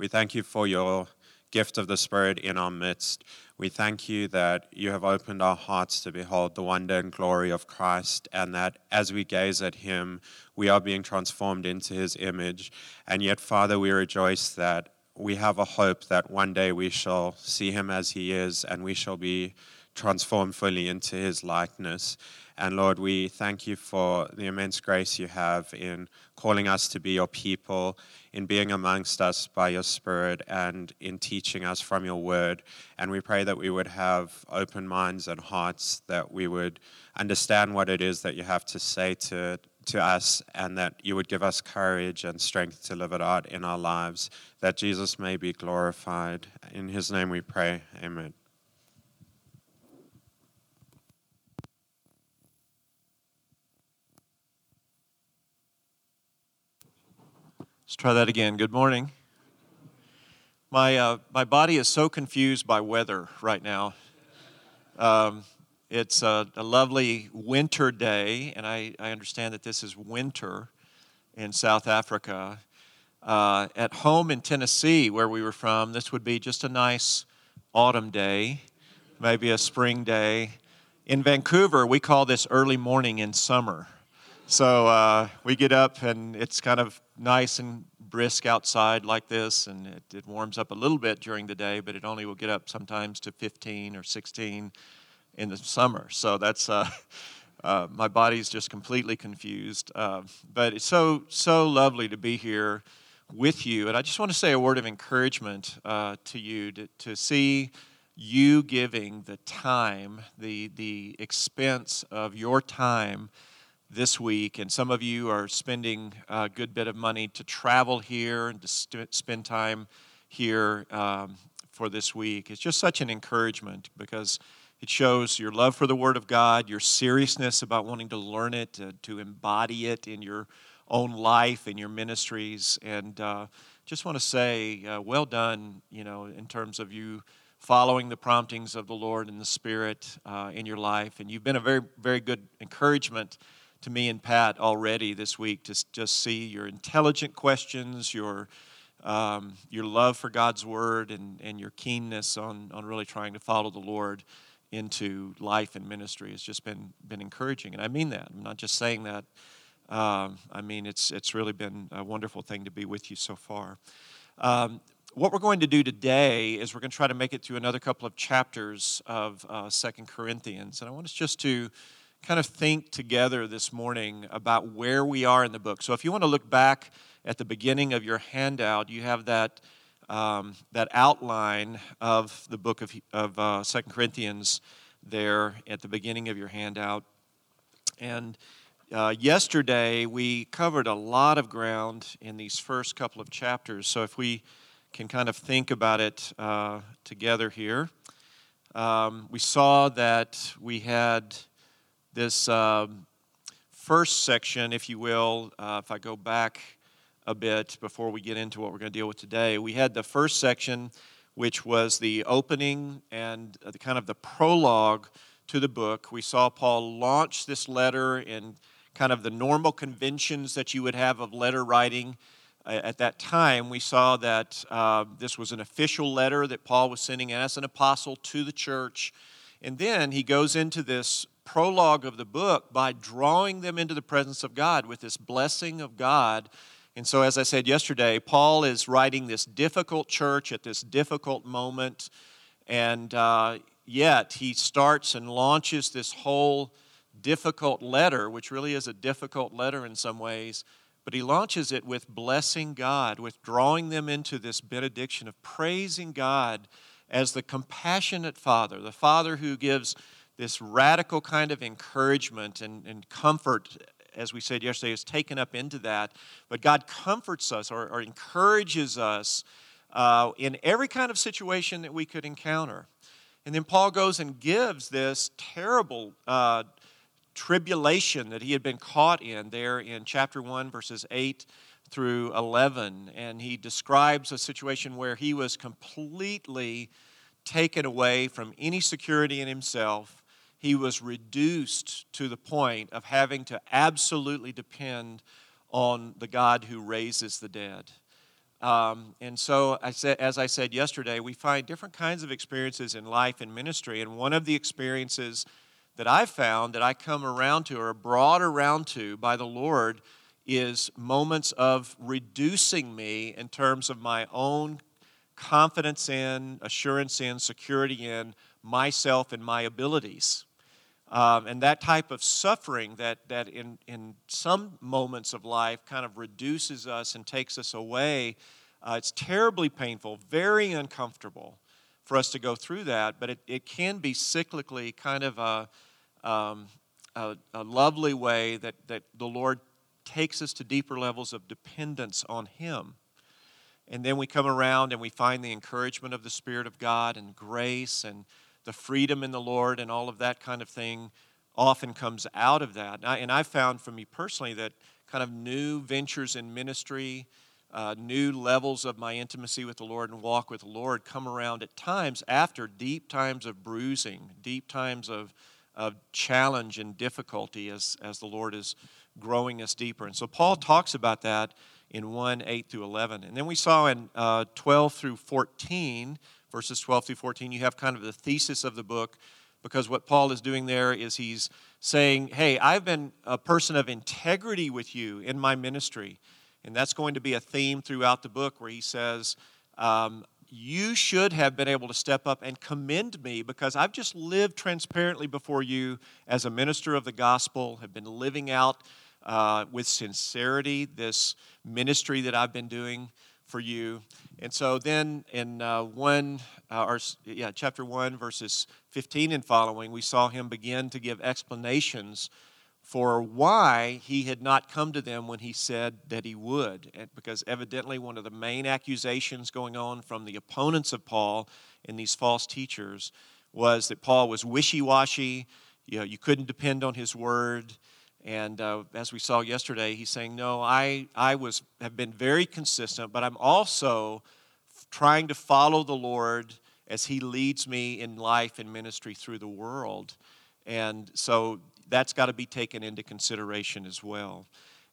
We thank you for your gift of the Spirit in our midst. We thank you that you have opened our hearts to behold the wonder and glory of Christ, and that as we gaze at him, we are being transformed into his image. And yet, Father, we rejoice that we have a hope that one day we shall see him as he is, and we shall be transformed fully into his likeness. And Lord, we thank you for the immense grace you have in calling us to be your people, in being amongst us by your Spirit, and in teaching us from your word. And we pray that we would have open minds and hearts, that we would understand what it is that you have to say to, to us, and that you would give us courage and strength to live it out in our lives, that Jesus may be glorified. In his name we pray. Amen. Let's try that again. Good morning. My, uh, my body is so confused by weather right now. Um, it's a, a, lovely winter day, and I, I understand that this is winter in South Africa. Uh, at home in Tennessee, where we were from, this would be just a nice autumn day, maybe a spring day. In Vancouver, we call this early morning in summer. So uh, we get up and it's kind of nice and brisk outside like this, and it, it, warms up a little bit during the day, but it only will get up sometimes to 15 or 16 in the summer. So that's uh, uh, my body's just completely confused. Uh, but it's so so lovely to be here with you, and I just want to say a word of encouragement uh, to you to, to see you giving the time, the the expense of your time this week, and some of you are spending a good bit of money to travel here and to st- spend time here um, for this week. It's just such an encouragement because it shows your love for the Word of God, your seriousness about wanting to learn it, to, to embody it in your own life, in your ministries, and uh, just want to say, uh, well done, you know, in terms of you following the promptings of the Lord and the Spirit uh, in your life. And you've been a very, very good encouragement to me and Pat already this week to just see your intelligent questions, your um, your love for God's word, and, and your keenness on, on really trying to follow the Lord into life and ministry has just been been encouraging, and I mean that. I'm not just saying that. Um, I mean it's it's really been a wonderful thing to be with you so far. Um, what we're going to do today is we're going to try to make it through another couple of chapters of uh, Second Corinthians, and I want us just to kind of think together this morning about where we are in the book. So if you want to look back at the beginning of your handout, you have that, um, that outline of the book of, of uh, 2 Corinthians there at the beginning of your handout. And uh, yesterday we covered a lot of ground in these first couple of chapters. So if we can kind of think about it uh, together here, um, we saw that we had this um, first section, if you will, uh, if I go back a bit before we get into what we're going to deal with today, we had the first section, which was the opening and the kind of the prologue to the book. We saw Paul launch this letter in kind of the normal conventions that you would have of letter writing. At that time, we saw that uh, this was an official letter that Paul was sending as an apostle to the church. And then he goes into this prologue of the book by drawing them into the presence of God with this blessing of God. And so, as I said yesterday, Paul is writing this difficult church at this difficult moment, and uh, yet he starts and launches this whole difficult letter, which really is a difficult letter in some ways, but he launches it with blessing God, with drawing them into this benediction of praising God as the compassionate Father, the Father who gives this radical kind of encouragement and, and comfort, as we said yesterday, is taken up into that. But God comforts us or, or encourages us uh, in every kind of situation that we could encounter. And then Paul goes and gives this terrible uh, tribulation that he had been caught in there in chapter 1, verses 8 through 11. And he describes a situation where he was completely taken away from any security in himself he was reduced to the point of having to absolutely depend on the God who raises the dead. Um, and so, I said, as I said yesterday, we find different kinds of experiences in life and ministry. And one of the experiences that I've found that I come around to or brought around to by the Lord is moments of reducing me in terms of my own confidence in, assurance in, security in myself and my abilities. Um, and that type of suffering that, that in, in some moments of life kind of reduces us and takes us away, uh, it's terribly painful, very uncomfortable for us to go through that, but it, it can be cyclically kind of a, um, a, a lovely way that, that the Lord takes us to deeper levels of dependence on Him. And then we come around and we find the encouragement of the Spirit of God and grace and the freedom in the Lord and all of that kind of thing often comes out of that. And, I, and I've found for me personally that kind of new ventures in ministry, uh, new levels of my intimacy with the Lord and walk with the Lord come around at times after deep times of bruising, deep times of, of challenge and difficulty as, as the Lord is growing us deeper. And so Paul talks about that in 1 8 through 11. And then we saw in uh, 12 through 14 verses 12 through 14, you have kind of the thesis of the book because what Paul is doing there is he's saying, Hey, I've been a person of integrity with you in my ministry. And that's going to be a theme throughout the book where he says, um, You should have been able to step up and commend me because I've just lived transparently before you as a minister of the gospel, have been living out uh, with sincerity this ministry that I've been doing for you. And so then in uh, 1, uh, yeah, chapter 1, verses 15 and following, we saw him begin to give explanations for why he had not come to them when he said that he would. And because evidently one of the main accusations going on from the opponents of Paul and these false teachers was that Paul was wishy washy, you, know, you couldn't depend on his word. And uh, as we saw yesterday, he's saying, No, I, I was, have been very consistent, but I'm also trying to follow the Lord as he leads me in life and ministry through the world. And so that's got to be taken into consideration as well.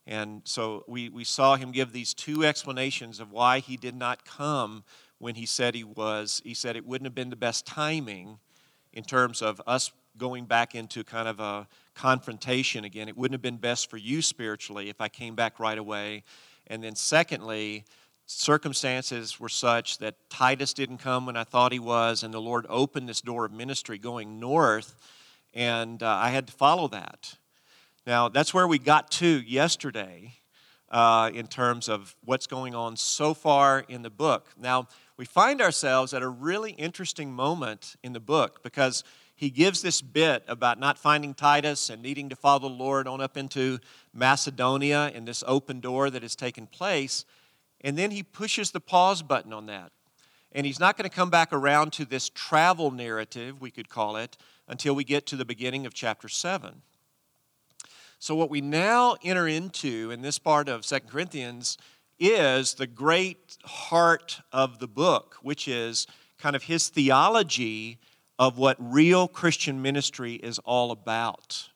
And so we, we saw him give these two explanations of why he did not come when he said he was. He said it wouldn't have been the best timing in terms of us going back into kind of a confrontation again. It wouldn't have been best for you spiritually if I came back right away. And then, secondly, circumstances were such that Titus didn't come when I thought he was, and the Lord opened this door of ministry going north, and uh, I had to follow that. Now, that's where we got to yesterday uh, in terms of what's going on so far in the book. Now, we find ourselves at a really interesting moment in the book because he gives this bit about not finding Titus and needing to follow the Lord on up into Macedonia and this open door that has taken place. And then he pushes the pause button on that. And he's not going to come back around to this travel narrative, we could call it, until we get to the beginning of chapter 7. So, what we now enter into in this part of Second Corinthians is the great heart of the book, which is kind of his theology of what real Christian ministry is all about.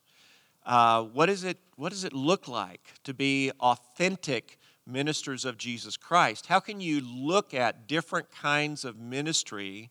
Uh, what, is it, what does it look like to be authentic ministers of Jesus Christ? How can you look at different kinds of ministry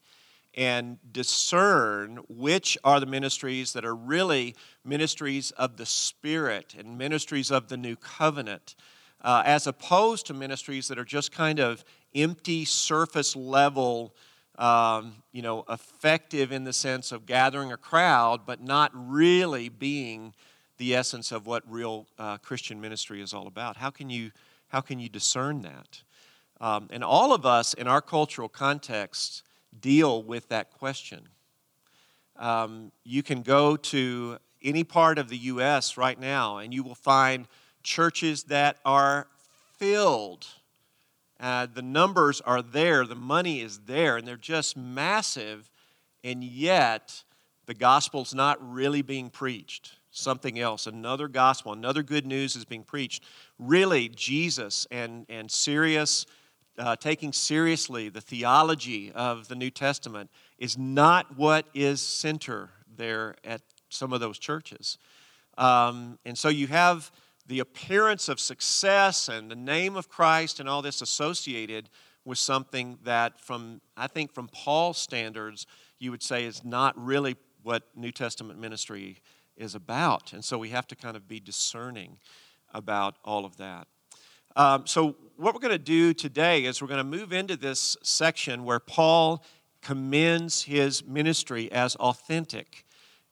and discern which are the ministries that are really ministries of the Spirit and ministries of the new covenant, uh, as opposed to ministries that are just kind of empty, surface level um, you know, effective in the sense of gathering a crowd, but not really being the essence of what real uh, Christian ministry is all about. How can you, how can you discern that? Um, and all of us in our cultural context deal with that question. Um, you can go to any part of the U.S. right now, and you will find churches that are filled uh, the numbers are there, the money is there, and they're just massive, and yet the gospel's not really being preached. Something else, another gospel, another good news is being preached. Really, Jesus and, and serious, uh, taking seriously the theology of the New Testament is not what is center there at some of those churches. Um, and so you have the appearance of success and the name of Christ and all this associated with something that, from I think, from Paul's standards, you would say is not really what New Testament ministry is about. And so we have to kind of be discerning about all of that. Um, so, what we're going to do today is we're going to move into this section where Paul commends his ministry as authentic.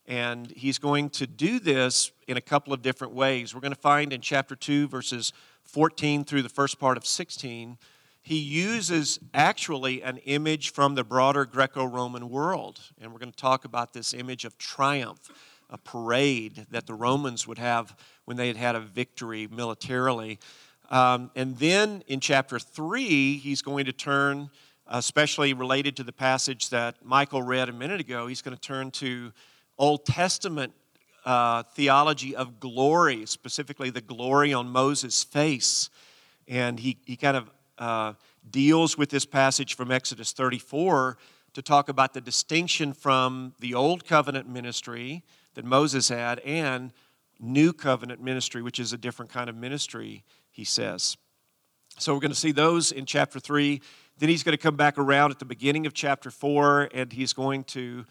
And he's going to do this in a couple of different ways. We're going to find in chapter 2, verses 14 through the first part of 16, he uses actually an image from the broader Greco Roman world. And we're going to talk about this image of triumph, a parade that the Romans would have when they had had a victory militarily. Um, and then in chapter 3, he's going to turn, especially related to the passage that Michael read a minute ago, he's going to turn to Old Testament uh, theology of glory, specifically the glory on Moses' face. And he, he kind of uh, deals with this passage from Exodus 34 to talk about the distinction from the Old Covenant ministry that Moses had and New Covenant ministry, which is a different kind of ministry, he says. So we're going to see those in chapter 3. Then he's going to come back around at the beginning of chapter 4 and he's going to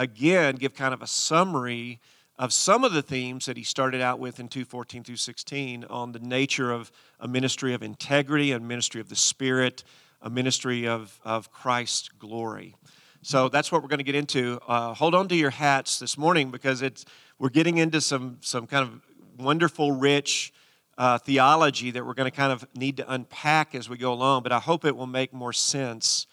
again give kind of a summary of some of the themes that he started out with in 214 through 16 on the nature of a ministry of integrity, a ministry of the Spirit, a ministry of, of Christ's glory. So that's what we're going to get into. Uh, hold on to your hats this morning because it's, we're getting into some, some kind of wonderful, rich uh, theology that we're going to kind of need to unpack as we go along, but I hope it will make more sense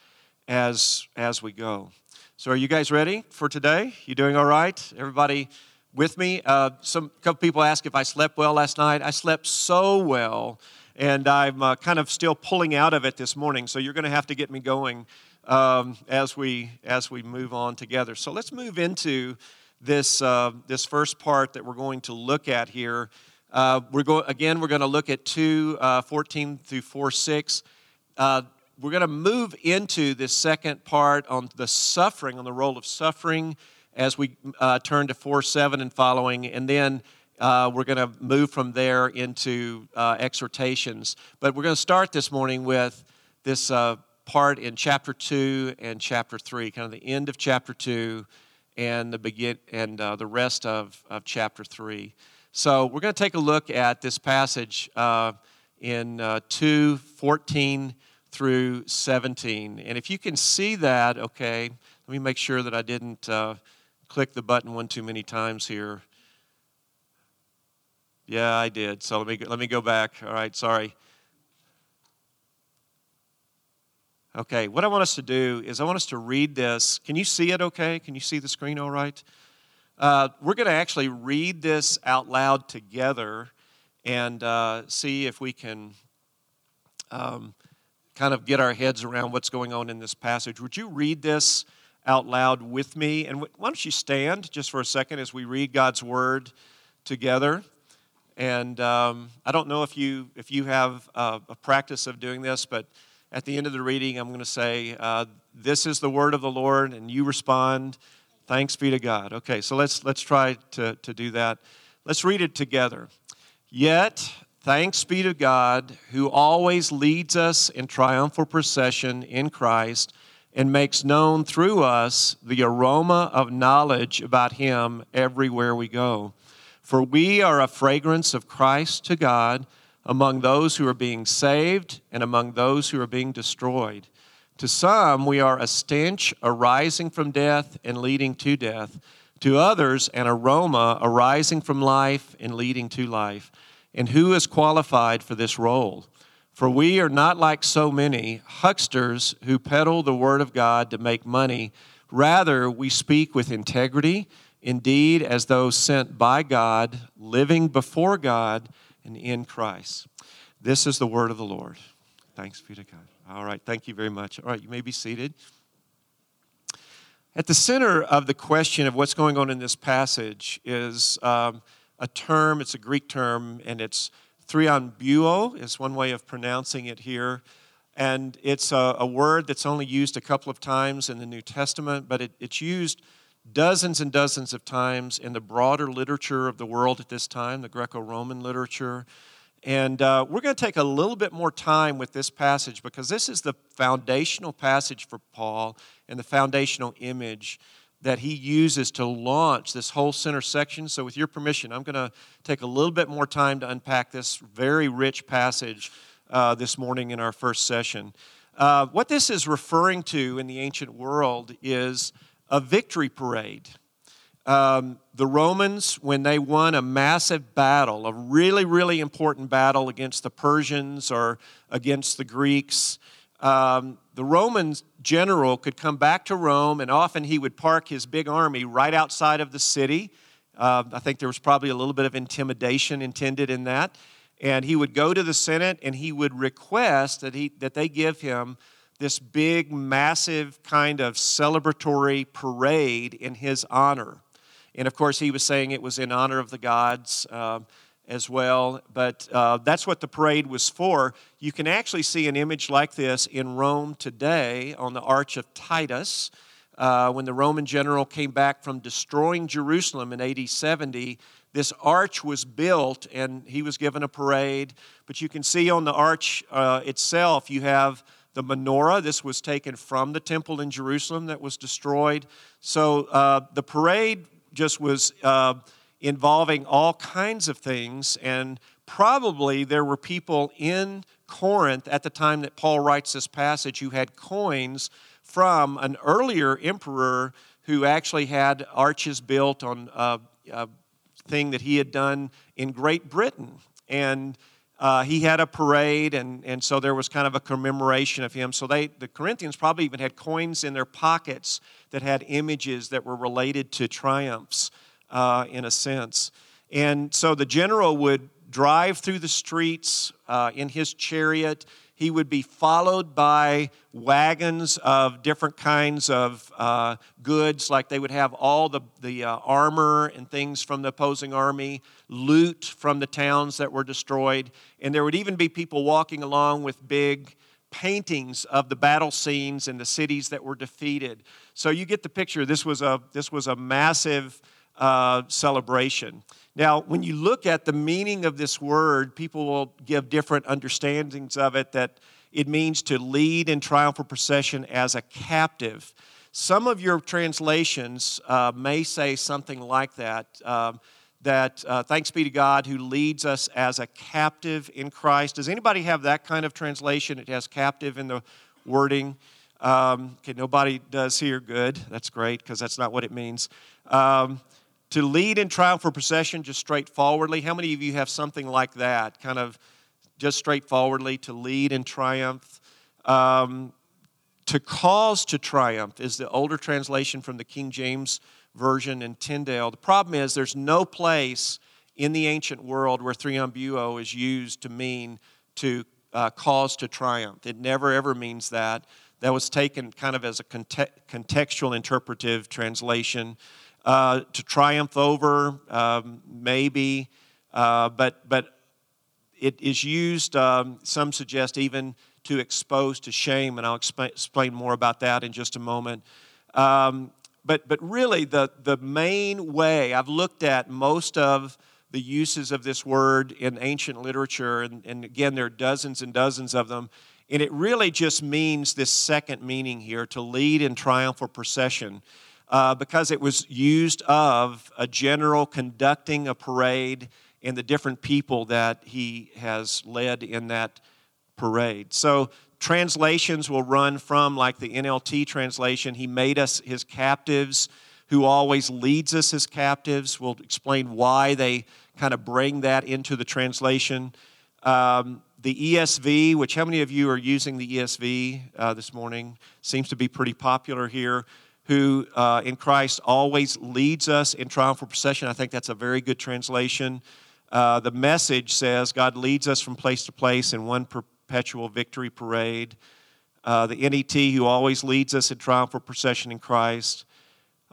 as, as we go. So, are you guys ready for today? You doing all right? Everybody with me? Uh, some couple people ask if I slept well last night. I slept so well, and I'm uh, kind of still pulling out of it this morning. So you're going to have to get me going um, as we as we move on together. So let's move into this uh, this first part that we're going to look at here. Uh, we're going again. We're going to look at two uh, 14 through 4 6 we're going to move into this second part on the suffering, on the role of suffering, as we uh, turn to 4 7 and following. And then uh, we're going to move from there into uh, exhortations. But we're going to start this morning with this uh, part in chapter 2 and chapter 3, kind of the end of chapter 2 and the begin and uh, the rest of, of chapter 3. So we're going to take a look at this passage uh, in 2 14 through 17. And if you can see that, okay, let me make sure that I didn't uh, click the button one too many times here. Yeah, I did. So let me, let me go back. All right, sorry. Okay, what I want us to do is I want us to read this. Can you see it okay? Can you see the screen all right? Uh, we're going to actually read this out loud together and uh, see if we can um, kind of get our heads around what's going on in this passage. Would you read this out loud with me? And why don't you stand just for a second as we read God's word together? And um, I don't know if you if you have a, a, practice of doing this, but at the end of the reading, I'm going to say, uh, "This is the word of the Lord," and you respond, "Thanks be to God." Okay, so let's let's try to to do that. Let's read it together. Yet Thanks be to God who always leads us in triumphal procession in Christ and makes known through us the aroma of knowledge about Him everywhere we go. For we are a fragrance of Christ to God among those who are being saved and among those who are being destroyed. To some, we are a stench arising from death and leading to death. To others, an aroma arising from life and leading to life. And who is qualified for this role? For we are not like so many hucksters who peddle the word of God to make money. Rather, we speak with integrity, indeed, as those sent by God, living before God and in Christ. This is the word of the Lord. Thanks be to God. All right, thank you very much. All right, you may be seated. At the center of the question of what's going on in this passage is. Um, a term, it's a Greek term, and it's thriambuo, is one way of pronouncing it here. And it's a, a, word that's only used a couple of times in the New Testament, but it, it's used dozens and dozens of times in the broader literature of the world at this time, the Greco Roman literature. And uh, we're going to take a little bit more time with this passage because this is the foundational passage for Paul and the foundational image that he uses to launch this whole center section. So, with your permission, I'm going to take a little bit more time to unpack this very rich passage uh, this morning in our first session. Uh, what this is referring to in the ancient world is a victory parade. Um, the Romans, when they won a massive battle, a really, really important battle against the Persians or against the Greeks, um, the Roman general could come back to Rome, and often he would park his big army right outside of the city. Uh, I think there was probably a little bit of intimidation intended in that. And he would go to the Senate and he would request that, he, that they give him this big, massive kind of celebratory parade in his honor. And of course, he was saying it was in honor of the gods uh, as well, but uh, that's what the parade was for. You can actually see an image like this in Rome today on the Arch of Titus. Uh, when the Roman general came back from destroying Jerusalem in AD 70, this arch was built and he was given a parade. But you can see on the arch uh, itself, you have the menorah. This was taken from the temple in Jerusalem that was destroyed. So uh, the parade just was uh, involving all kinds of things, and probably there were people in Corinth at the time that Paul writes this passage who had coins from an earlier emperor who actually had arches built on a, a thing that he had done in Great Britain. And uh, he had a parade, and, and so there was kind of a commemoration of him. So they, the Corinthians probably even had coins in their pockets that had images that were related to triumphs, uh, in a sense. And so the general would drive through the streets uh, in his chariot he would be followed by wagons of different kinds of uh, goods, like they would have all the, the uh, armor and things from the opposing army, loot from the towns that were destroyed, and there would even be people walking along with big paintings of the battle scenes and the cities that were defeated. So you get the picture. This was a, this was a massive uh, celebration. Now, when you look at the meaning of this word, people will give different understandings of it that it means to lead in triumphal procession as a captive. Some of your translations uh, may say something like that. Um, that uh, thanks be to God who leads us as a captive in Christ. Does anybody have that kind of translation? It has captive in the wording. Um, okay, nobody does here. Good. That's great because that's not what it means. Um, to lead in triumph triumphal procession just straightforwardly. How many of you have something like that, kind of just straightforwardly to lead in triumph? Um, to cause to triumph is the older translation from the King James Version in Tyndale. The problem is there's no place in the ancient world where thriambuo is used to mean to uh, cause to triumph. It never ever means that. That was taken kind of as a contextual interpretive translation uh, to triumph over, um, maybe, uh, but, but it is used, um, some suggest, even to expose to shame, and I'll explain, explain more about that in just a moment. Um, but, but really, the, the main way I've looked at most of the uses of this word in ancient literature, and, and again, there are dozens and dozens of them, and it really just means this second meaning here to lead in triumphal procession uh, because it was used of a general conducting a parade and the different people that he has led in that parade. So translations will run from like the NLT translation, he made us his captives, who always leads us as captives. We'll explain why they kind of bring that into the translation. Um, the ESV, which how many of you are using the ESV uh, this morning? Seems to be pretty popular here who uh, in Christ always leads us in triumphal procession. I think that's a very good translation. Uh, the message says God leads us from place to place in one perpetual victory parade. Uh, the NET, who always leads us in triumphal procession in Christ,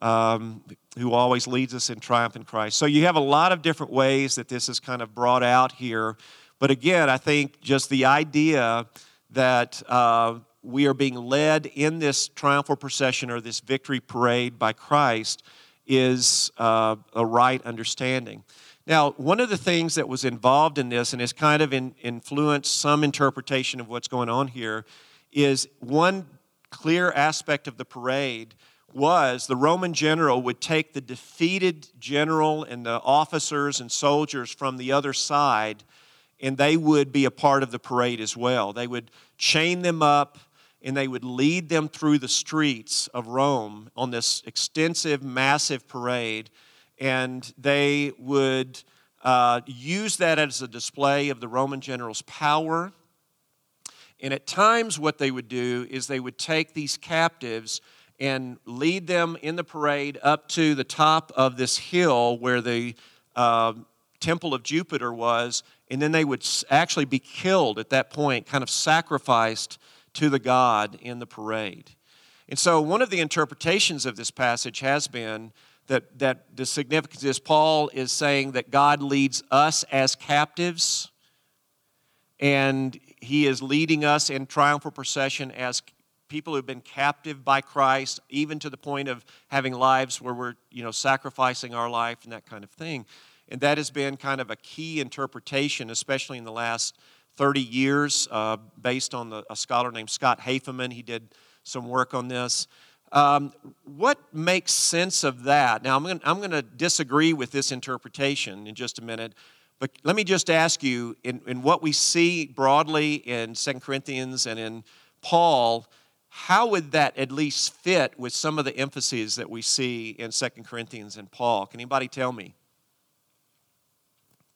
um, who always leads us in triumph in Christ. So you have a lot of different ways that this is kind of brought out here. But again, I think just the idea that uh, we are being led in this triumphal procession or this victory parade by Christ is uh, a right understanding. Now, one of the things that was involved in this and has kind of in, influenced some interpretation of what's going on here is one clear aspect of the parade was the Roman general would take the defeated general and the officers and soldiers from the other side, and they would be a part of the parade as well. They would chain them up and they would lead them through the streets of Rome on this extensive, massive parade, and they would uh, use that as a display of the Roman general's power. And at times, what they would do is they would take these captives and lead them in the parade up to the top of this hill where the uh, temple of Jupiter was, and then they would actually be killed at that point, kind of sacrificed to the God in the parade. And so, one of the interpretations of this passage has been that, that the significance is Paul is saying that God leads us as captives, and he is leading us in triumphal procession as people who've been captive by Christ, even to the point of having lives where we're, you know, sacrificing our life and that kind of thing. And that has been kind of a key interpretation, especially in the last 30 years, uh, based on the, a scholar named Scott Hafemann. He did some work on this. Um, what makes sense of that? Now, I'm going to disagree with this interpretation in just a minute, but let me just ask you in, in what we see broadly in 2 Corinthians and in Paul, how would that at least fit with some of the emphases that we see in 2 Corinthians and Paul? Can anybody tell me?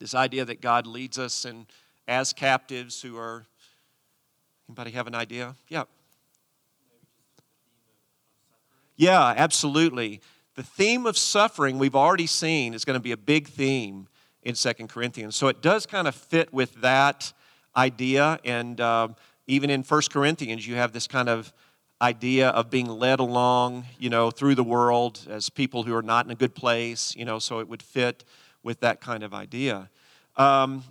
This idea that God leads us and as captives who are anybody have an idea? Yeah. Yeah, absolutely. The theme of suffering we've already seen is going to be a big theme in Second Corinthians. So it does kind of fit with that idea. And uh, even in First Corinthians, you have this kind of idea of being led along, you know, through the world as people who are not in a good place, you know, so it would fit with that kind of idea. Um,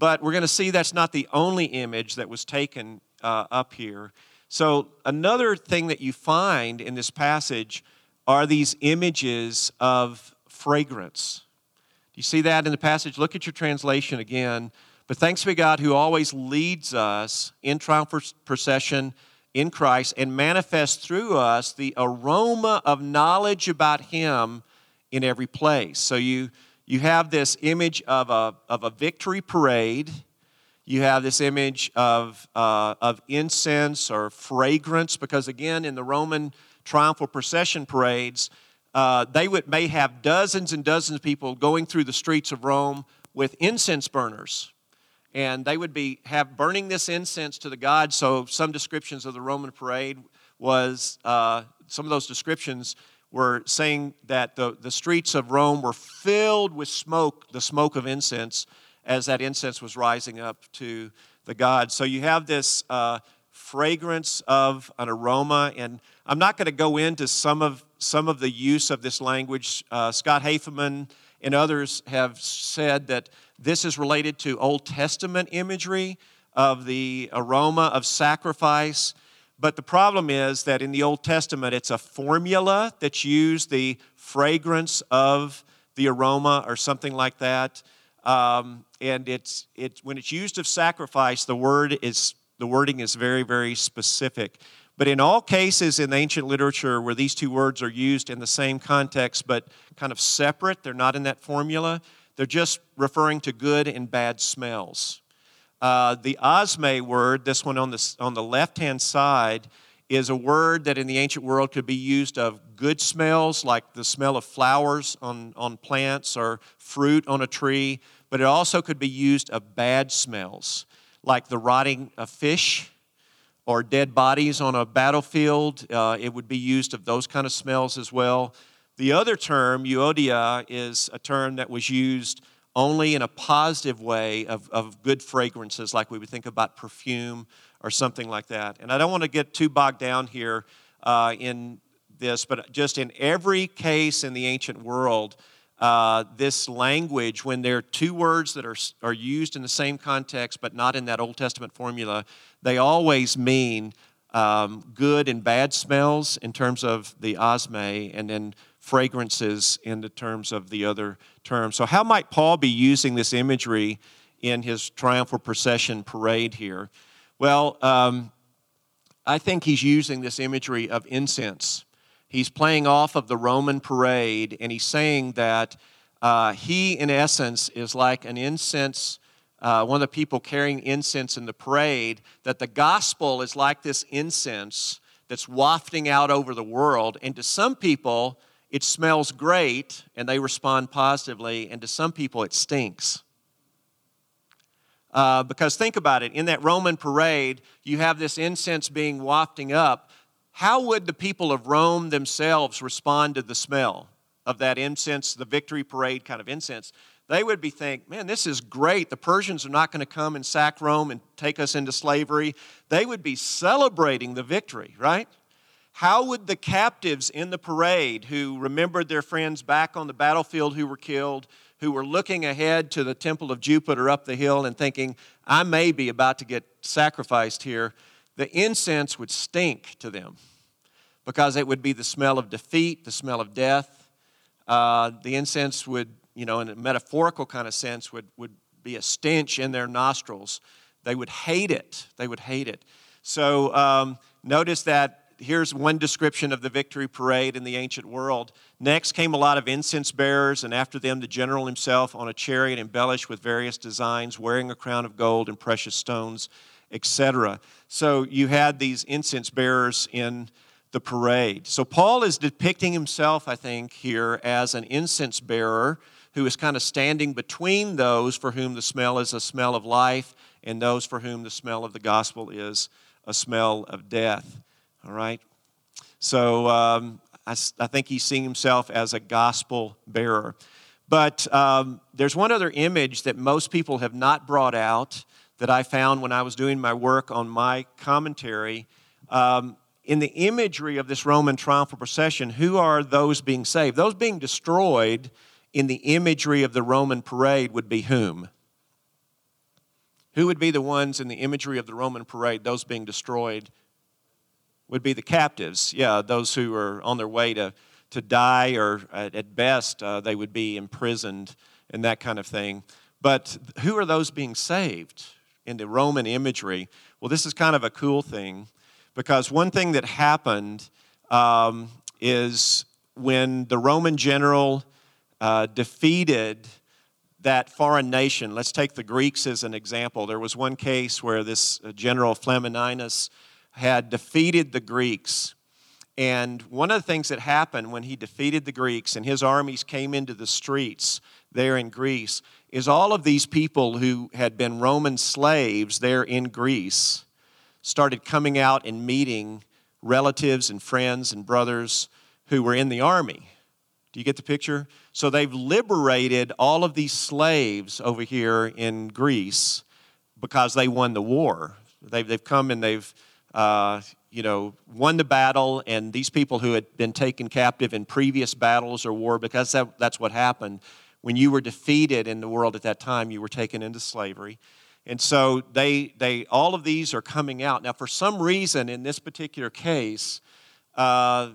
but we're going to see that's not the only image that was taken uh, up here. So, another thing that you find in this passage are these images of fragrance. Do you see that in the passage? Look at your translation again. But thanks be God who always leads us in triumphal procession in Christ and manifests through us the aroma of knowledge about Him in every place. So you, you have this image of a, of a victory parade. You have this image of, uh, of incense or fragrance, because again, in the Roman triumphal procession parades, uh, they would, may have dozens and dozens of people going through the streets of Rome with incense burners and they would be have burning this incense to the god so some descriptions of the roman parade was uh, some of those descriptions were saying that the, the streets of rome were filled with smoke the smoke of incense as that incense was rising up to the gods. so you have this uh, fragrance of an aroma and i'm not going to go into some of some of the use of this language uh, scott hafemann and others have said that this is related to Old Testament imagery of the aroma of sacrifice. But the problem is that in the Old Testament, it's a formula that's used, the fragrance of the aroma or something like that. Um, and it's, it's, when it's used of sacrifice, the, word is, the wording is very, very specific. But in all cases in ancient literature where these two words are used in the same context but kind of separate, they're not in that formula, they're just referring to good and bad smells. Uh, the osme word, this one on the, on the left hand side, is a word that in the ancient world could be used of good smells, like the smell of flowers on, on plants or fruit on a tree, but it also could be used of bad smells, like the rotting of fish or dead bodies on a battlefield. Uh, it would be used of those kind of smells as well. The other term, euodia, is a term that was used only in a positive way of, of good fragrances, like we would think about perfume or something like that. And I don't want to get too bogged down here uh, in this, but just in every case in the ancient world, uh, this language, when there are two words that are, are used in the same context but not in that Old Testament formula, they always mean um, good and bad smells in terms of the osme, and then fragrances in the terms of the other terms. So, how might Paul be using this imagery in his triumphal procession parade here? Well, um, I think he's using this imagery of incense. He's playing off of the Roman parade, and he's saying that uh, he, in essence, is like an incense. Uh, one of the people carrying incense in the parade, that the gospel is like this incense that's wafting out over the world. And to some people, it smells great and they respond positively, and to some people, it stinks. Uh, because think about it in that Roman parade, you have this incense being wafting up. How would the people of Rome themselves respond to the smell of that incense, the victory parade kind of incense? They would be think, man, this is great. The Persians are not going to come and sack Rome and take us into slavery. They would be celebrating the victory, right? How would the captives in the parade who remembered their friends back on the battlefield who were killed, who were looking ahead to the temple of Jupiter up the hill and thinking, I may be about to get sacrificed here, the incense would stink to them because it would be the smell of defeat, the smell of death. Uh, the incense would, you know, in a metaphorical kind of sense, would, would be a stench in their nostrils. They would hate it. They would hate it. So um, notice that here's one description of the victory parade in the ancient world. Next came a lot of incense bearers, and after them, the general himself on a chariot embellished with various designs, wearing a crown of gold and precious stones, etc. So you had these incense bearers in the parade. So Paul is depicting himself, I think, here as an incense bearer who is kind of standing between those for whom the smell is a smell of life and those for whom the smell of the gospel is a smell of death. All right? So um, I, I, think he's seeing himself as a gospel bearer. But um, there's one other image that most people have not brought out that I found when I was doing my work on my commentary. Um, in the imagery of this Roman triumphal procession, who are those being saved? Those being destroyed in the imagery of the Roman parade would be whom? Who would be the ones in the imagery of the Roman parade, those being destroyed would be the captives. Yeah, those who are on their way to, to die, or at best, uh, they would be imprisoned and that kind of thing. But who are those being saved in the Roman imagery? Well, this is kind of a cool thing because one thing that happened um, is when the Roman general uh, defeated that foreign nation, let's take the Greeks as an example. There was one case where this uh, general Flamininus had defeated the Greeks. And one of the things that happened when he defeated the Greeks and his armies came into the streets there in Greece is all of these people who had been Roman slaves there in Greece started coming out and meeting relatives and friends and brothers who were in the army. Do you get the picture? So they've liberated all of these slaves over here in Greece because they won the war. They've, they've come and they've uh, you know, won the battle, and these people who had been taken captive in previous battles or war, because that, that's what happened. When you were defeated in the world at that time, you were taken into slavery. And so they, they, all of these are coming out. Now, for some reason, in this particular case, uh,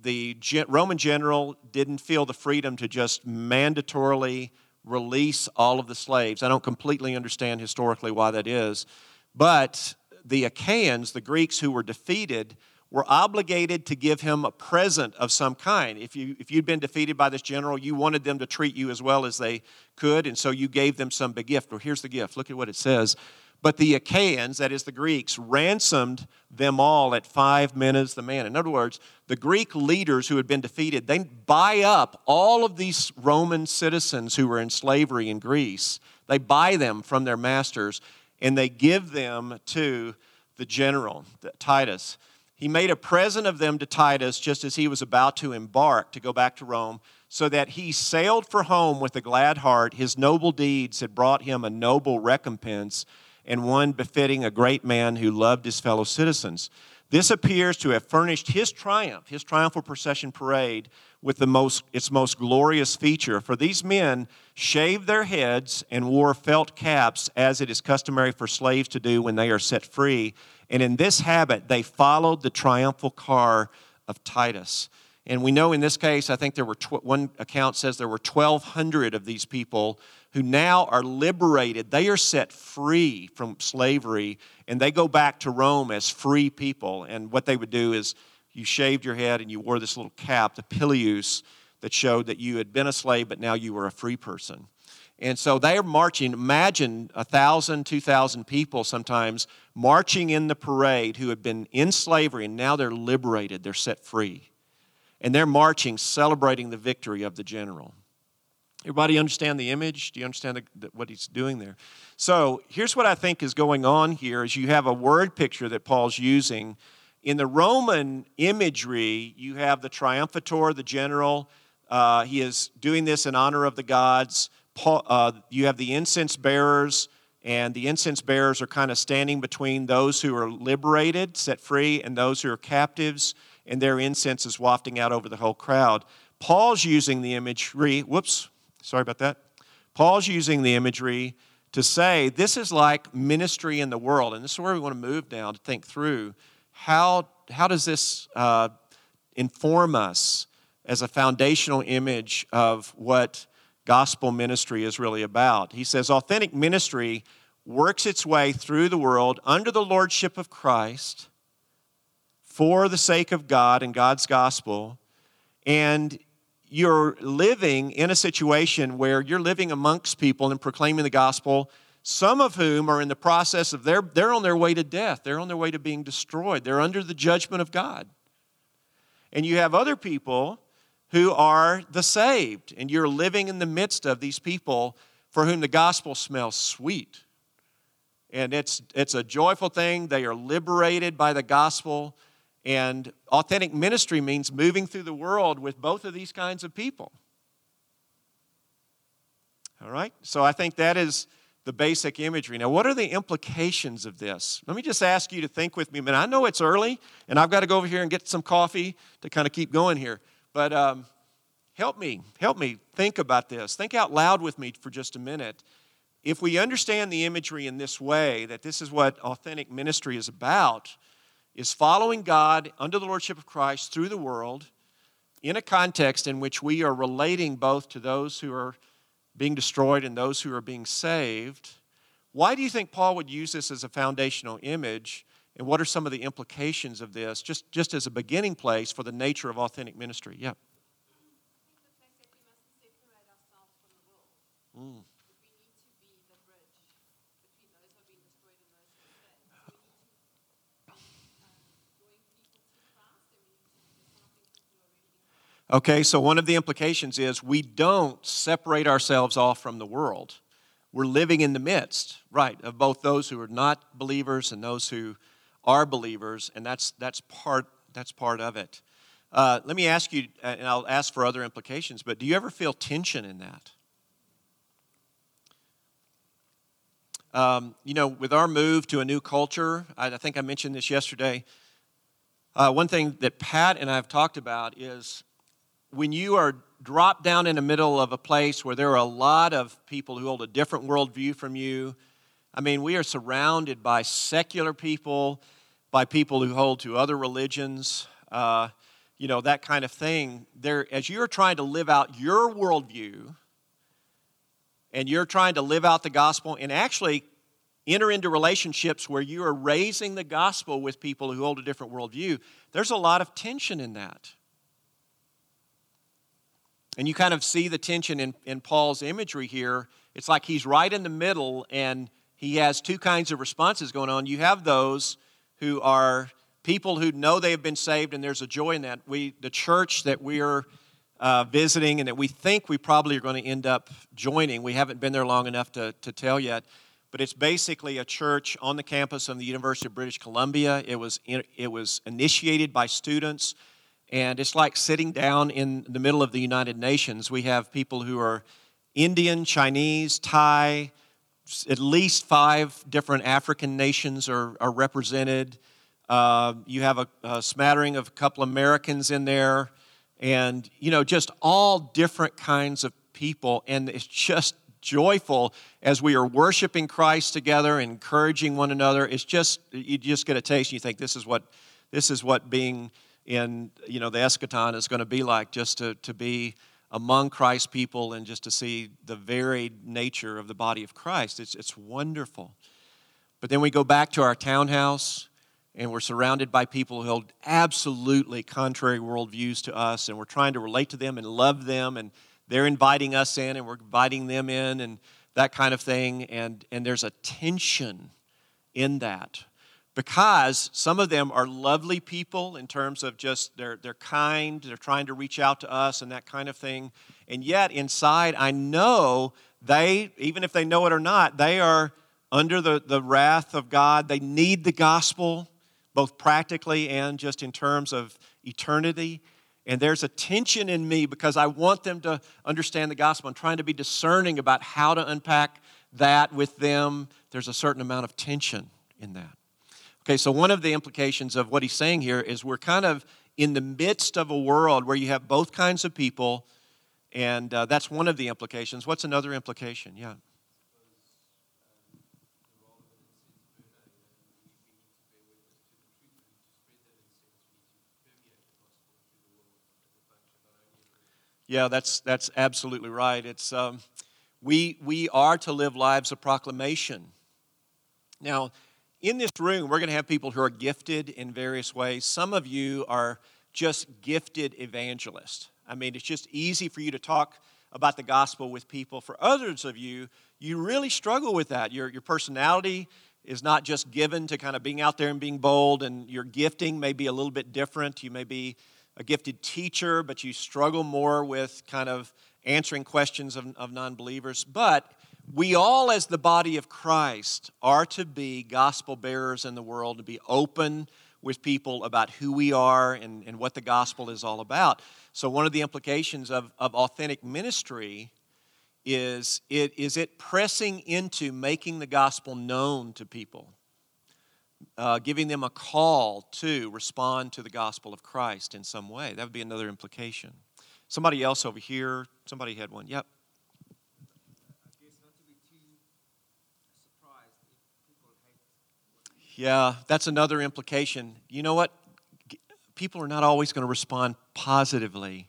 the Roman general didn't feel the freedom to just mandatorily release all of the slaves. I don't completely understand historically why that is, but the Achaeans, the Greeks who were defeated, were obligated to give him a present of some kind. If, you, if you'd been defeated by this general, you wanted them to treat you as well as they could, and so you gave them some big gift. Well, here's the gift. Look at what it says. But the Achaeans, that is the Greeks, ransomed them all at five minas the man. In other words, the Greek leaders who had been defeated, they buy up all of these Roman citizens who were in slavery in Greece. They buy them from their masters and they give them to the general, Titus. He made a present of them to Titus just as he was about to embark to go back to Rome, so that he sailed for home with a glad heart. His noble deeds had brought him a noble recompense and one befitting a great man who loved his fellow citizens. This appears to have furnished his triumph, his triumphal procession parade, with the most, its most glorious feature. For these men shaved their heads and wore felt caps, as it is customary for slaves to do when they are set free. And in this habit, they followed the triumphal car of Titus. And we know in this case, I think there were tw- one account says there were 1,200 of these people who now are liberated. They are set free from slavery and they go back to Rome as free people. And what they would do is you shaved your head and you wore this little cap, the pileus, that showed that you had been a slave, but now you were a free person. And so they are marching. Imagine a thousand, two thousand people sometimes marching in the parade who had been in slavery and now they're liberated, they're set free. And they're marching, celebrating the victory of the general. Everybody understand the image? Do you understand the, the, what he's doing there? So here's what I think is going on here is you have a word picture that Paul's using. In the Roman imagery, you have the triumphator, the general. Uh, he is doing this in honor of the gods. Paul, uh, you have the incense bearers, and the incense bearers are kind of standing between those who are liberated, set free, and those who are captives, and their incense is wafting out over the whole crowd. Paul's using the imagery, whoops, Sorry about that. Paul's using the imagery to say this is like ministry in the world. And this is where we want to move now to think through how, how does this uh, inform us as a foundational image of what gospel ministry is really about. He says authentic ministry works its way through the world under the lordship of Christ for the sake of God and God's gospel. And you're living in a situation where you're living amongst people and proclaiming the gospel, some of whom are in the process of their, they're on their way to death, they're on their way to being destroyed, they're under the judgment of God. And you have other people who are the saved, and you're living in the midst of these people for whom the gospel smells sweet. And it's, it's a joyful thing. They are liberated by the gospel. And authentic ministry means moving through the world with both of these kinds of people. All right? So I think that is the basic imagery. Now, what are the implications of this? Let me just ask you to think with me a minute. I know it's early, and I've got to go over here and get some coffee to kind of keep going here. But um, help me, help me think about this. Think out loud with me for just a minute. If we understand the imagery in this way, that this is what authentic ministry is about, is following God under the Lordship of Christ through the world in a context in which we are relating both to those who are being destroyed and those who are being saved. Why do you think Paul would use this as a foundational image? And what are some of the implications of this, just, just as a beginning place for the nature of authentic ministry? Yeah. Mm. Okay, so one of the implications is we don't separate ourselves off from the world. We're living in the midst, right, of both those who are not believers and those who are believers, and that's, that's, part, that's part of it. Uh, let me ask you, and I'll ask for other implications, but do you ever feel tension in that? Um, you know, with our move to a new culture, I, I think I mentioned this yesterday. Uh, one thing that Pat and I have talked about is when you are dropped down in the middle of a place where there are a lot of people who hold a different worldview from you, I mean, we are surrounded by secular people, by people who hold to other religions, uh, you know, that kind of thing. There, as you're trying to live out your worldview, and you're trying to live out the gospel and actually enter into relationships where you are raising the gospel with people who hold a different worldview, there's a lot of tension in that. And you kind of see the tension in, in Paul's imagery here. It's like he's right in the middle and he has two kinds of responses going on. You have those who are people who know they have been saved and there's a joy in that. We, the church that we're uh, visiting and that we think we probably are going to end up joining, we haven't been there long enough to, to tell yet, but it's basically a church on the campus of the University of British Columbia. It was, it was initiated by students and it's like sitting down in the middle of the United Nations. We have people who are Indian, Chinese, Thai, at least five different African nations are, are represented. Uh, you have a, a, smattering of a couple Americans in there, and you know, just all different kinds of people, and it's just joyful as we are worshiping Christ together, encouraging one another. It's just you just get a taste, and you think this is what this is what being in you know the eschaton is going to be like just to, to be among Christ's people and just to see the varied nature of the body of Christ. It's, it's wonderful. But then we go back to our townhouse and we're surrounded by people who hold absolutely contrary worldviews to us, and we're trying to relate to them and love them, and they're inviting us in and we're inviting them in, and that kind of thing. And, and there's a tension in that because some of them are lovely people in terms of just they're, they're kind, they're trying to reach out to us and that kind of thing. And yet, inside, I know they, even if they know it or not, they are under the, the wrath of God. They need the gospel, both practically and just in terms of eternity. And there's a tension in me because I want them to understand the gospel. I'm trying to be discerning about how to unpack that with them. There's a certain amount of tension in that. Okay, so one of the implications of what he's saying here is we're kind of in the midst of a world where you have both kinds of people, and uh, that's one of the implications. What's another implication? Yeah. Yeah, that's, that's absolutely right. It's, um, we, we are to live lives of proclamation. Now, in this room, we're going to have people who are gifted in various ways. Some of you are just gifted evangelists. I mean, it's just easy for you to talk about the gospel with people. For others of you, you really struggle with that. Your, your personality is not just given to kind of being out there and being bold, and your gifting may be a little bit different. You may be a gifted teacher, but you struggle more with kind of answering questions of, of non believers. But we all, as the body of Christ, are to be gospel bearers in the world, to be open with people about who we are and, and what the gospel is all about. So, one of the implications of, of authentic ministry is it, is it pressing into making the gospel known to people, uh, giving them a call to respond to the gospel of Christ in some way. That would be another implication. Somebody else over here, somebody had one. Yep. Yeah, that's another implication. You know what? People are not always going to respond positively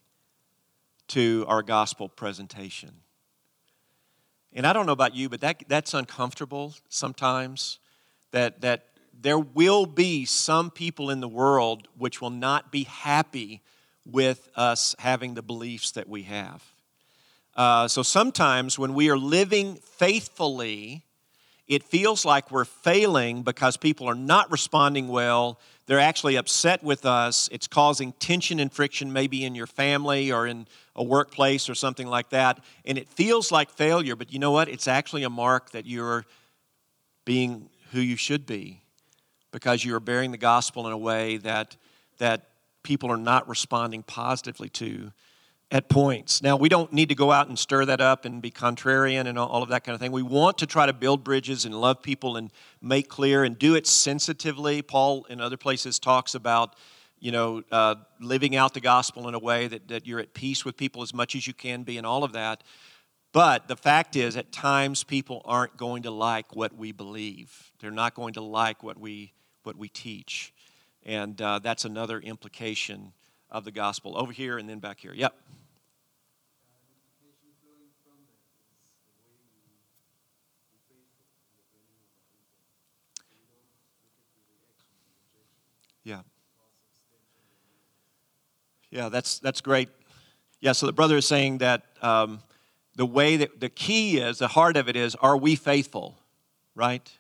to our gospel presentation. And I don't know about you, but that, that's uncomfortable sometimes. That, that there will be some people in the world which will not be happy with us having the beliefs that we have. Uh, so sometimes when we are living faithfully it feels like we're failing because people are not responding well. They're actually upset with us. It's causing tension and friction, maybe in your family or in a workplace or something like that. And it feels like failure, but you know what? It's actually a mark that you're being who you should be because you're bearing the gospel in a way that, that people are not responding positively to at points. Now, we don't need to go out and stir that up and be contrarian and all of that kind of thing. We want to try to build bridges and love people and make clear and do it sensitively. Paul, in other places, talks about you know uh, living out the gospel in a way that, that you're at peace with people as much as you can be and all of that. But the fact is, at times, people aren't going to like what we believe. They're not going to like what we what we teach, and uh, that's another implication of the gospel. Over here and then back here. Yep. Yeah. Yeah, that's, that's great. Yeah, so the brother is saying that um, the way that the key is, the heart of it is, are we faithful? Right?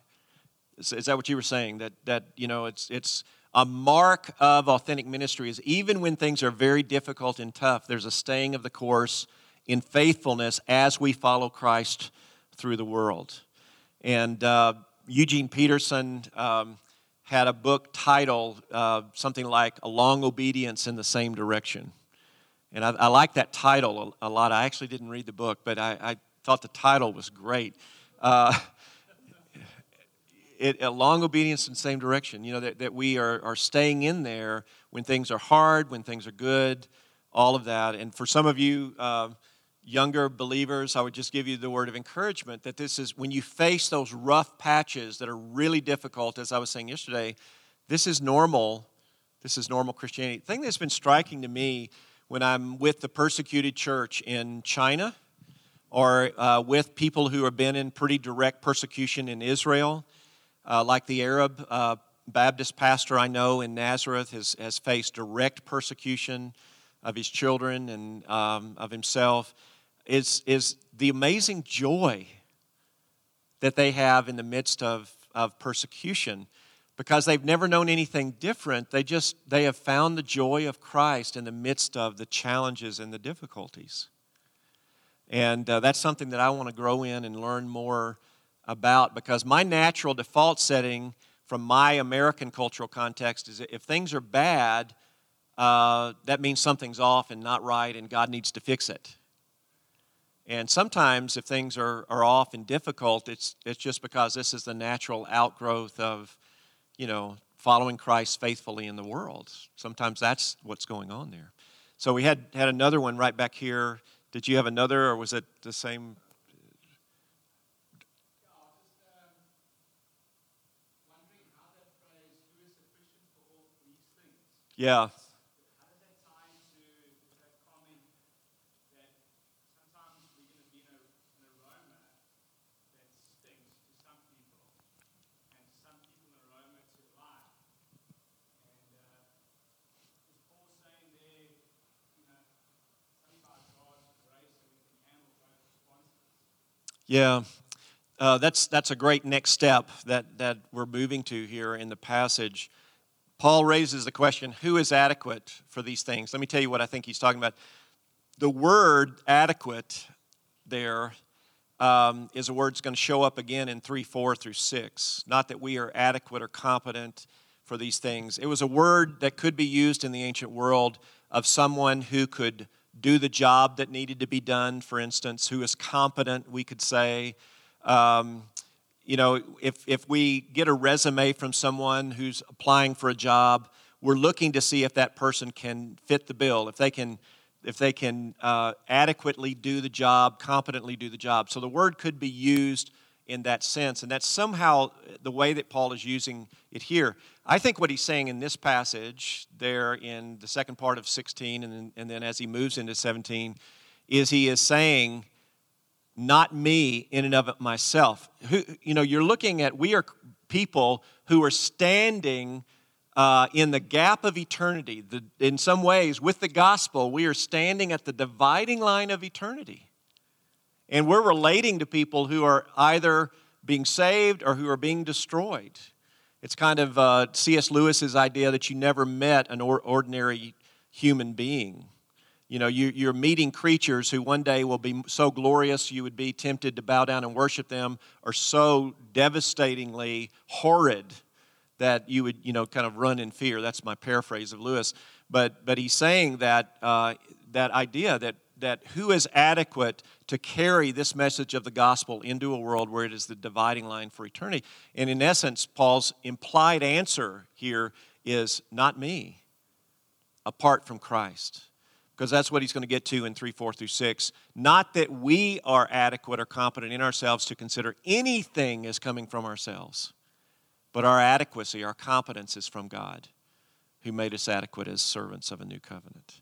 Is, is that what you were saying? That, that you know, it's, it's a mark of authentic ministry is even when things are very difficult and tough, there's a staying of the course in faithfulness as we follow Christ through the world. And uh, Eugene Peterson, um, had a book titled uh, something like A Long Obedience in the Same Direction. And I, I like that title a, a, lot. I actually didn't read the book, but I, I thought the title was great. Uh, it, a long obedience in the same direction. You know, that, that we are, are staying in there when things are hard, when things are good, all of that. And for some of you, uh, younger believers, I would just give you the word of encouragement that this is when you face those rough patches that are really difficult, as I was saying yesterday, this is normal This is normal Christianity. The thing that's been striking to me when I'm with the persecuted church in China or uh, with people who have been in pretty direct persecution in Israel, uh, like the Arab uh, Baptist pastor I know in Nazareth has, has faced direct persecution of his children and um, of himself, is, is the amazing joy that they have in the midst of, of persecution because they've never known anything different. They just they have found the joy of christ in the midst of the challenges and the difficulties. And uh, that's something that i want to grow in and learn more about because my natural default setting from my american cultural context is that if things are bad uh, that means something's off and not right and god needs to fix it and sometimes if things are, are off and difficult it's, it's just because this is the natural outgrowth of you know, following Christ faithfully in the world. Sometimes that's what's going on there. So we had, had another one right back here. Did you have another, or was it the same? Yeah. Yeah, uh, that's, that's a great next step that, that we're moving to here in the passage. Paul raises the question who is adequate for these things? Let me tell you what I think he's talking about. The word adequate there um, is a word that's going to show up again in 3 4 through 6. Not that we are adequate or competent for these things. It was a word that could be used in the ancient world of someone who could do the job that needed to be done, for instance, who is competent, we could say. Um, you know, if, if we get a resume from someone who's applying for a job, we're looking to see if that person can fit the bill, if they can, if they can uh, adequately do the job, competently do the job. So the word could be used in that sense. And that's somehow the way that Paul is using it here. I think what he's saying in this passage, there in the second part of 16, and then, and then as he moves into 17, is he is saying, not me in and of myself. Who, you know, you're looking at, we are people who are standing uh, in the gap of eternity. The, in some ways, with the gospel, we are standing at the dividing line of eternity. And we're relating to people who are either being saved or who are being destroyed. It's kind of uh, C.S. Lewis's idea that you never met an or- ordinary human being. You know, you, you're meeting creatures who one day will be so glorious you would be tempted to bow down and worship them, or so devastatingly horrid that you would, you know, kind of run in fear. That's my paraphrase of Lewis. But, but he's saying that, uh, that idea that that who is adequate to carry this message of the gospel into a world where it is the dividing line for eternity. And in essence, Paul's implied answer here is not me, apart from Christ. Because that's what he's going to get to in 3, 4 through 6. Not that we are adequate or competent in ourselves to consider anything as coming from ourselves, but our adequacy, our competence is from God, who made us adequate as servants of a new covenant.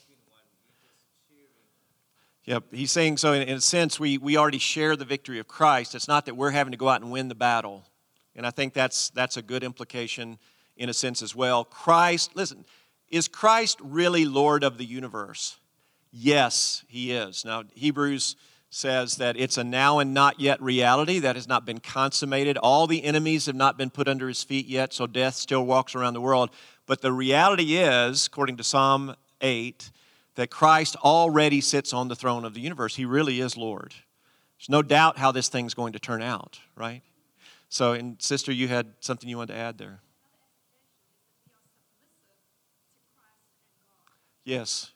Yep, he's saying so in, in, a sense, we, we already share the victory of Christ. It's not that we're having to go out and win the battle. And I think that's, that's a good implication in a sense as well. Christ, listen, is Christ really Lord of the universe? Yes, he is. Now, Hebrews says that it's a now and not yet reality that has not been consummated. All the enemies have not been put under his feet yet, so death still walks around the world. But the reality is, according to Psalm 8, that Christ already sits on the throne of the universe. He really is Lord. There's no doubt how this thing's going to turn out, right? So, and sister, you had something you wanted to add there. Yes.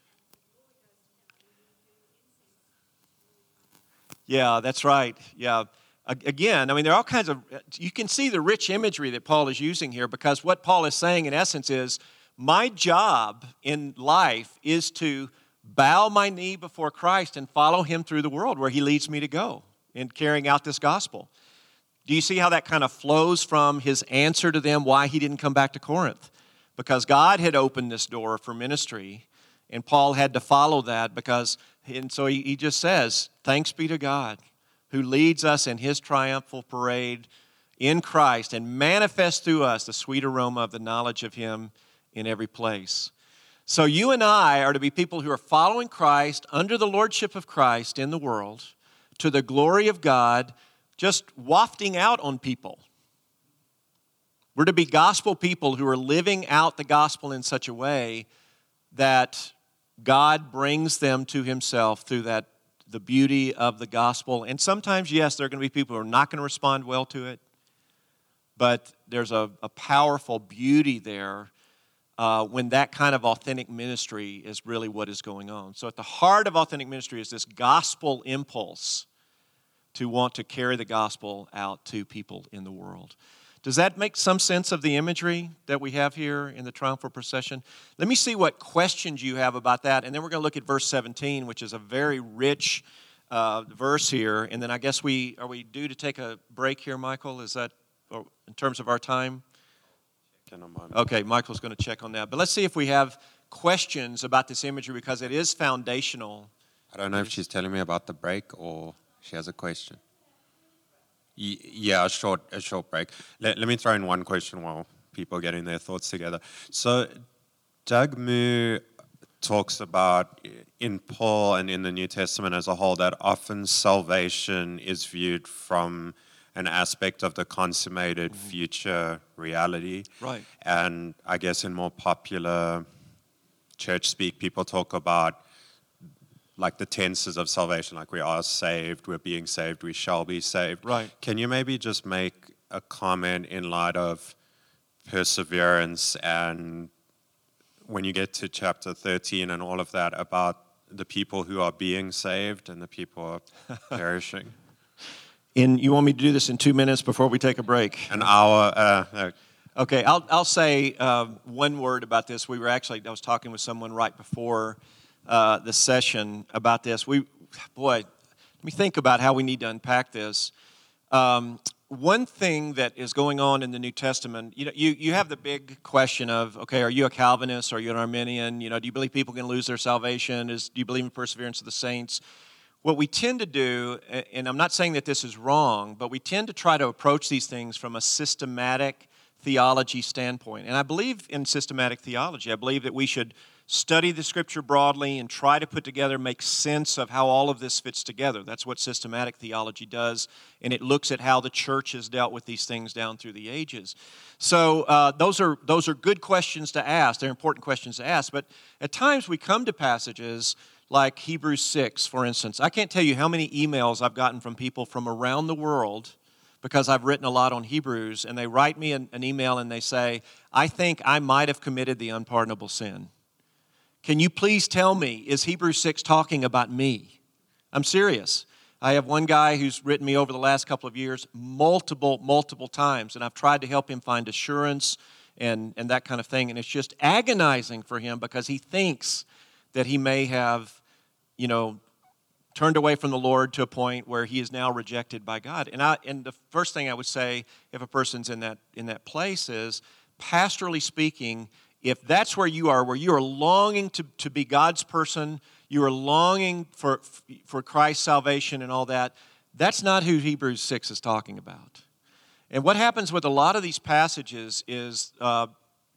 Yeah, that's right. Yeah. Again, I mean, there are all kinds of, you can see the rich imagery that Paul is using here because what Paul is saying in essence is my job in life is to bow my knee before Christ and follow him through the world where he leads me to go in carrying out this gospel. Do you see how that kind of flows from his answer to them why he didn't come back to Corinth? Because God had opened this door for ministry, and Paul had to follow that because, and so he, he just says, Thanks be to God who leads us in his triumphal parade in Christ and manifests through us the sweet aroma of the knowledge of him in every place. So, you and I are to be people who are following Christ under the lordship of Christ in the world to the glory of God, just wafting out on people. We're to be gospel people who are living out the gospel in such a way that God brings them to Himself through that the beauty of the gospel. And sometimes, yes, there are going to be people who are not going to respond well to it, but there's a, a powerful beauty there uh, when that kind of authentic ministry is really what is going on. So, at the heart of authentic ministry is this gospel impulse to want to carry the gospel out to people in the world. Does that make some sense of the imagery that we have here in the triumphal procession? Let me see what questions you have about that, and then we're going to look at verse 17, which is a very rich uh, verse here. And then I guess we are we due to take a break here, Michael? Is that in terms of our time? Okay, Michael's going to check on that. But let's see if we have questions about this imagery because it is foundational. I don't know if she's telling me about the break or she has a question. Yeah, a short, a short break. Let, let me throw in one question while people are getting their thoughts together. So, Doug Moo talks about in Paul and in the New Testament as a whole that often salvation is viewed from an aspect of the consummated mm-hmm. future reality. Right. And I guess in more popular church speak, people talk about like the tenses of salvation, like we are saved, we're being saved, we shall be saved. Right. Can you maybe just make a comment in light of perseverance and when you get to chapter 13 and all of that about the people who are being saved and the people are perishing? In, you want me to do this in two minutes before we take a break? An hour. Uh, Okay, I'll, I'll say uh, one word about this. We were actually, I was talking with someone right before uh, the session about this. We, boy, let me think about how we need to unpack this. Um, one thing that is going on in the New Testament, you know, you, you have the big question of, okay, are you a Calvinist? Are you an Arminian? You know, do you believe people can lose their salvation? Is, do you believe in perseverance of the saints? What we tend to do, and I'm not saying that this is wrong, but we tend to try to approach these things from a systematic theology standpoint. And I believe in systematic theology. I believe that we should study the scripture broadly and try to put together, make sense of how all of this fits together. That's what systematic theology does, and it looks at how the church has dealt with these things down through the ages. So uh, those are those are good questions to ask. They're important questions to ask. But at times we come to passages like Hebrews six, for instance. I can't tell you how many emails I've gotten from people from around the world because I've written a lot on Hebrews, and they write me an, an email and they say, I think I might have committed the unpardonable sin. Can you please tell me, is Hebrews 6 talking about me? I'm serious. I have one guy who's written me over the last couple of years multiple, multiple times, and I've tried to help him find assurance and, and that kind of thing. And it's just agonizing for him because he thinks that he may have, you know, turned away from the Lord to a point where he is now rejected by God. And, I, and the first thing I would say if a person's in that, in that place is, pastorally speaking, if that's where you are, where you are longing to, to be God's person, you are longing for, for Christ's salvation and all that, that's not who Hebrews 6 is talking about. And what happens with a lot of these passages is, uh,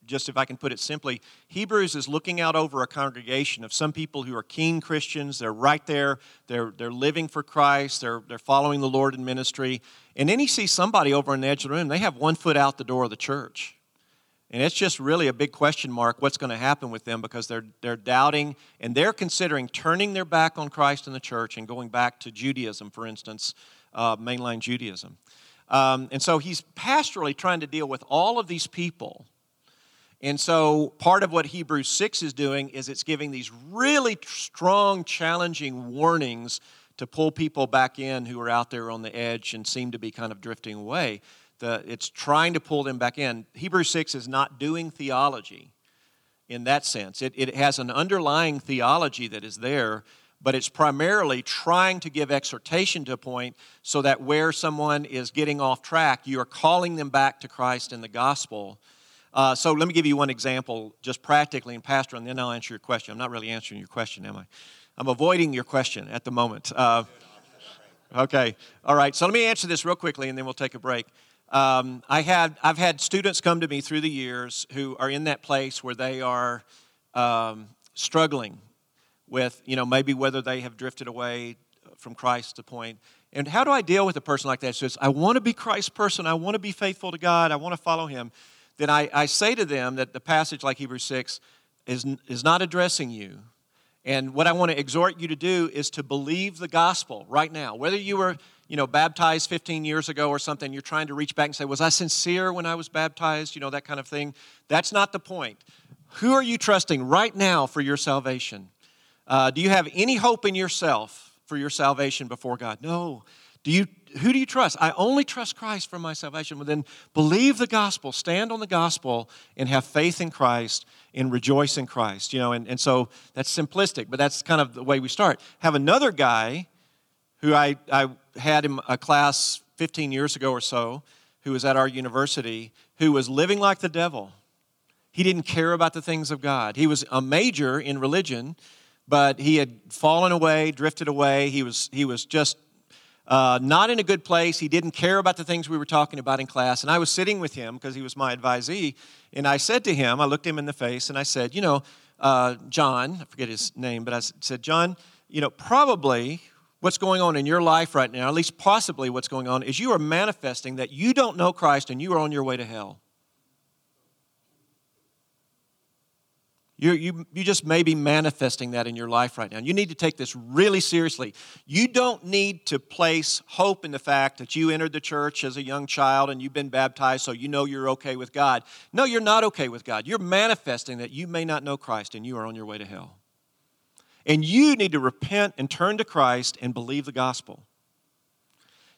just if I can put it simply, Hebrews is looking out over a congregation of some people who are keen Christians. They're right there, they're, they're living for Christ, they're, they're following the Lord in ministry. And then he sees somebody over on the edge of the room, they have one foot out the door of the church. And it's just really a big question mark what's going to happen with them because they're, they're doubting and they're considering turning their back on Christ and the church and going back to Judaism, for instance, uh, mainline Judaism. Um, and so he's pastorally trying to deal with all of these people. And so, part of what Hebrews 6 is doing is it's giving these really strong, challenging warnings to pull people back in who are out there on the edge and seem to be kind of drifting away. The, it's trying to pull them back in. Hebrews 6 is not doing theology in that sense, it, it has an underlying theology that is there, but it's primarily trying to give exhortation to a point so that where someone is getting off track, you are calling them back to Christ and the gospel uh, so let me give you one example, just practically, and Pastor, and then I'll answer your question. I'm not really answering your question, am I? I'm avoiding your question at the moment. Uh, okay, all right. So let me answer this real quickly, and then we'll take a break. Um, I had, I've had students come to me through the years who are in that place where they are um, struggling with, you know, maybe whether they have drifted away from Christ to point. And how do I deal with a person like that? So I want to be Christ's person. I want to be faithful to God. I want to follow Him then I, I say to them that the passage like Hebrews 6 is, is not addressing you. And what I want to exhort you to do is to believe the gospel right now. Whether you were, you know, baptized 15 years ago or something, you're trying to reach back and say, Was I sincere when I was baptized? You know, that kind of thing. That's not the point. Who are you trusting right now for your salvation? Uh, do you have any hope in yourself for your salvation before God? No. Do you who do you trust? I only trust Christ for my salvation. Well, then believe the gospel, stand on the gospel, and have faith in Christ and rejoice in Christ. You know, and, and so that's simplistic, but that's kind of the way we start. Have another guy who I, I had in a class 15 years ago or so, who was at our university, who was living like the devil. He didn't care about the things of God. He was a major in religion, but he had fallen away, drifted away. He was, he was just uh, not in a good place. He didn't care about the things we were talking about in class. And I was sitting with him because he was my advisee. And I said to him, I looked him in the face and I said, You know, uh, John, I forget his name, but I said, John, you know, probably what's going on in your life right now, at least possibly what's going on, is you are manifesting that you don't know Christ and you are on your way to hell. You, you, you just may be manifesting that in your life right now. You need to take this really seriously. You don't need to place hope in the fact that you entered the church as a young child and you've been baptized so you know you're okay with God. No, you're not okay with God. You're manifesting that you may not know Christ and you are on your way to hell. And you need to repent and turn to Christ and believe the gospel.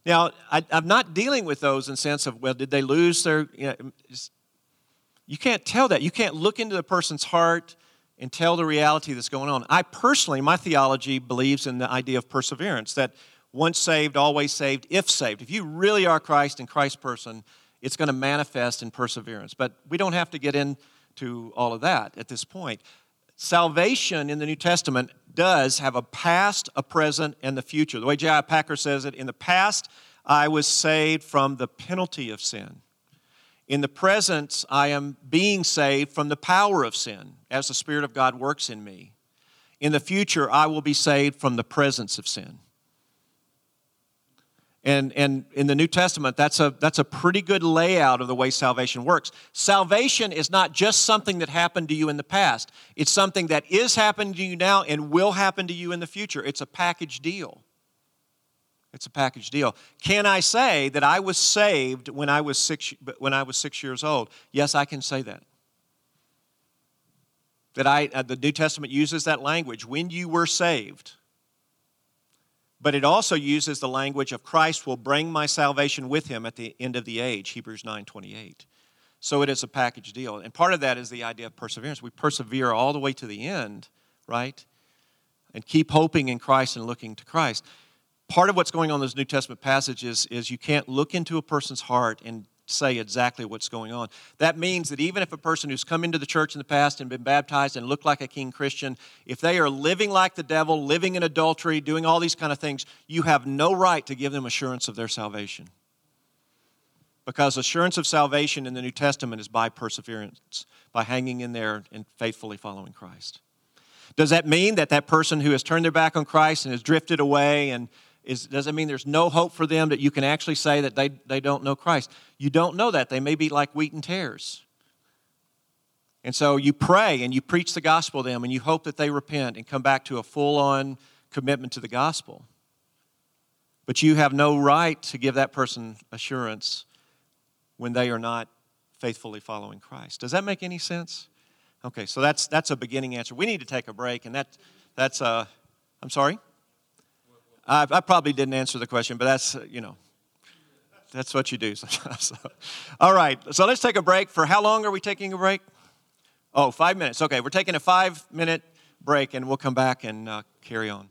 Now, I, am not dealing with those in sense of, well, did they lose their, you know, you can't tell that. You can't look into the person's heart and tell the reality that's going on. I personally, my theology believes in the idea of perseverance that once saved, always saved, if saved. If you really are Christ and Christ person, it's going to manifest in perseverance. But we don't have to get into all of that at this point. Salvation in the New Testament does have a past, a present, and the future. The way J.I. Packer says it, in the past, I was saved from the penalty of sin. In the present, I am being saved from the power of sin as the Spirit of God works in me. In the future, I will be saved from the presence of sin. And, and in the New Testament, that's a, that's a pretty good layout of the way salvation works. Salvation is not just something that happened to you in the past, it's something that is happening to you now and will happen to you in the future. It's a package deal. It's a package deal. Can I say that I was saved when I was six, when I was six years old? Yes, I can say that. That I, uh, the New Testament uses that language when you were saved. But it also uses the language of Christ will bring my salvation with him at the end of the age, Hebrews 9 28. So it is a package deal. And part of that is the idea of perseverance. We persevere all the way to the end, right? And keep hoping in Christ and looking to Christ part of what's going on in those New Testament passages is you can't look into a person's heart and say exactly what's going on. That means that even if a person who's come into the church in the past and been baptized and looked like a king Christian, if they are living like the devil, living in adultery, doing all these kind of things, you have no right to give them assurance of their salvation. Because assurance of salvation in the New Testament is by perseverance, by hanging in there and faithfully following Christ. Does that mean that that person who has turned their back on Christ and has drifted away and is, does it mean there's no hope for them that you can actually say that they, they don't know Christ? You don't know that. They may be like wheat and tares. And so you pray and you preach the gospel to them and you hope that they repent and come back to a full on commitment to the gospel. But you have no right to give that person assurance when they are not faithfully following Christ. Does that make any sense? Okay, so that's that's a beginning answer. We need to take a break, and that that's uh, I'm sorry. I, I probably didn't answer the question, but that's uh, you know, that's what you do. so, all right, so let's take a break. For how long are we taking a break? Oh, five minutes. Okay, we're taking a five minute break, and we'll come back and uh, carry on.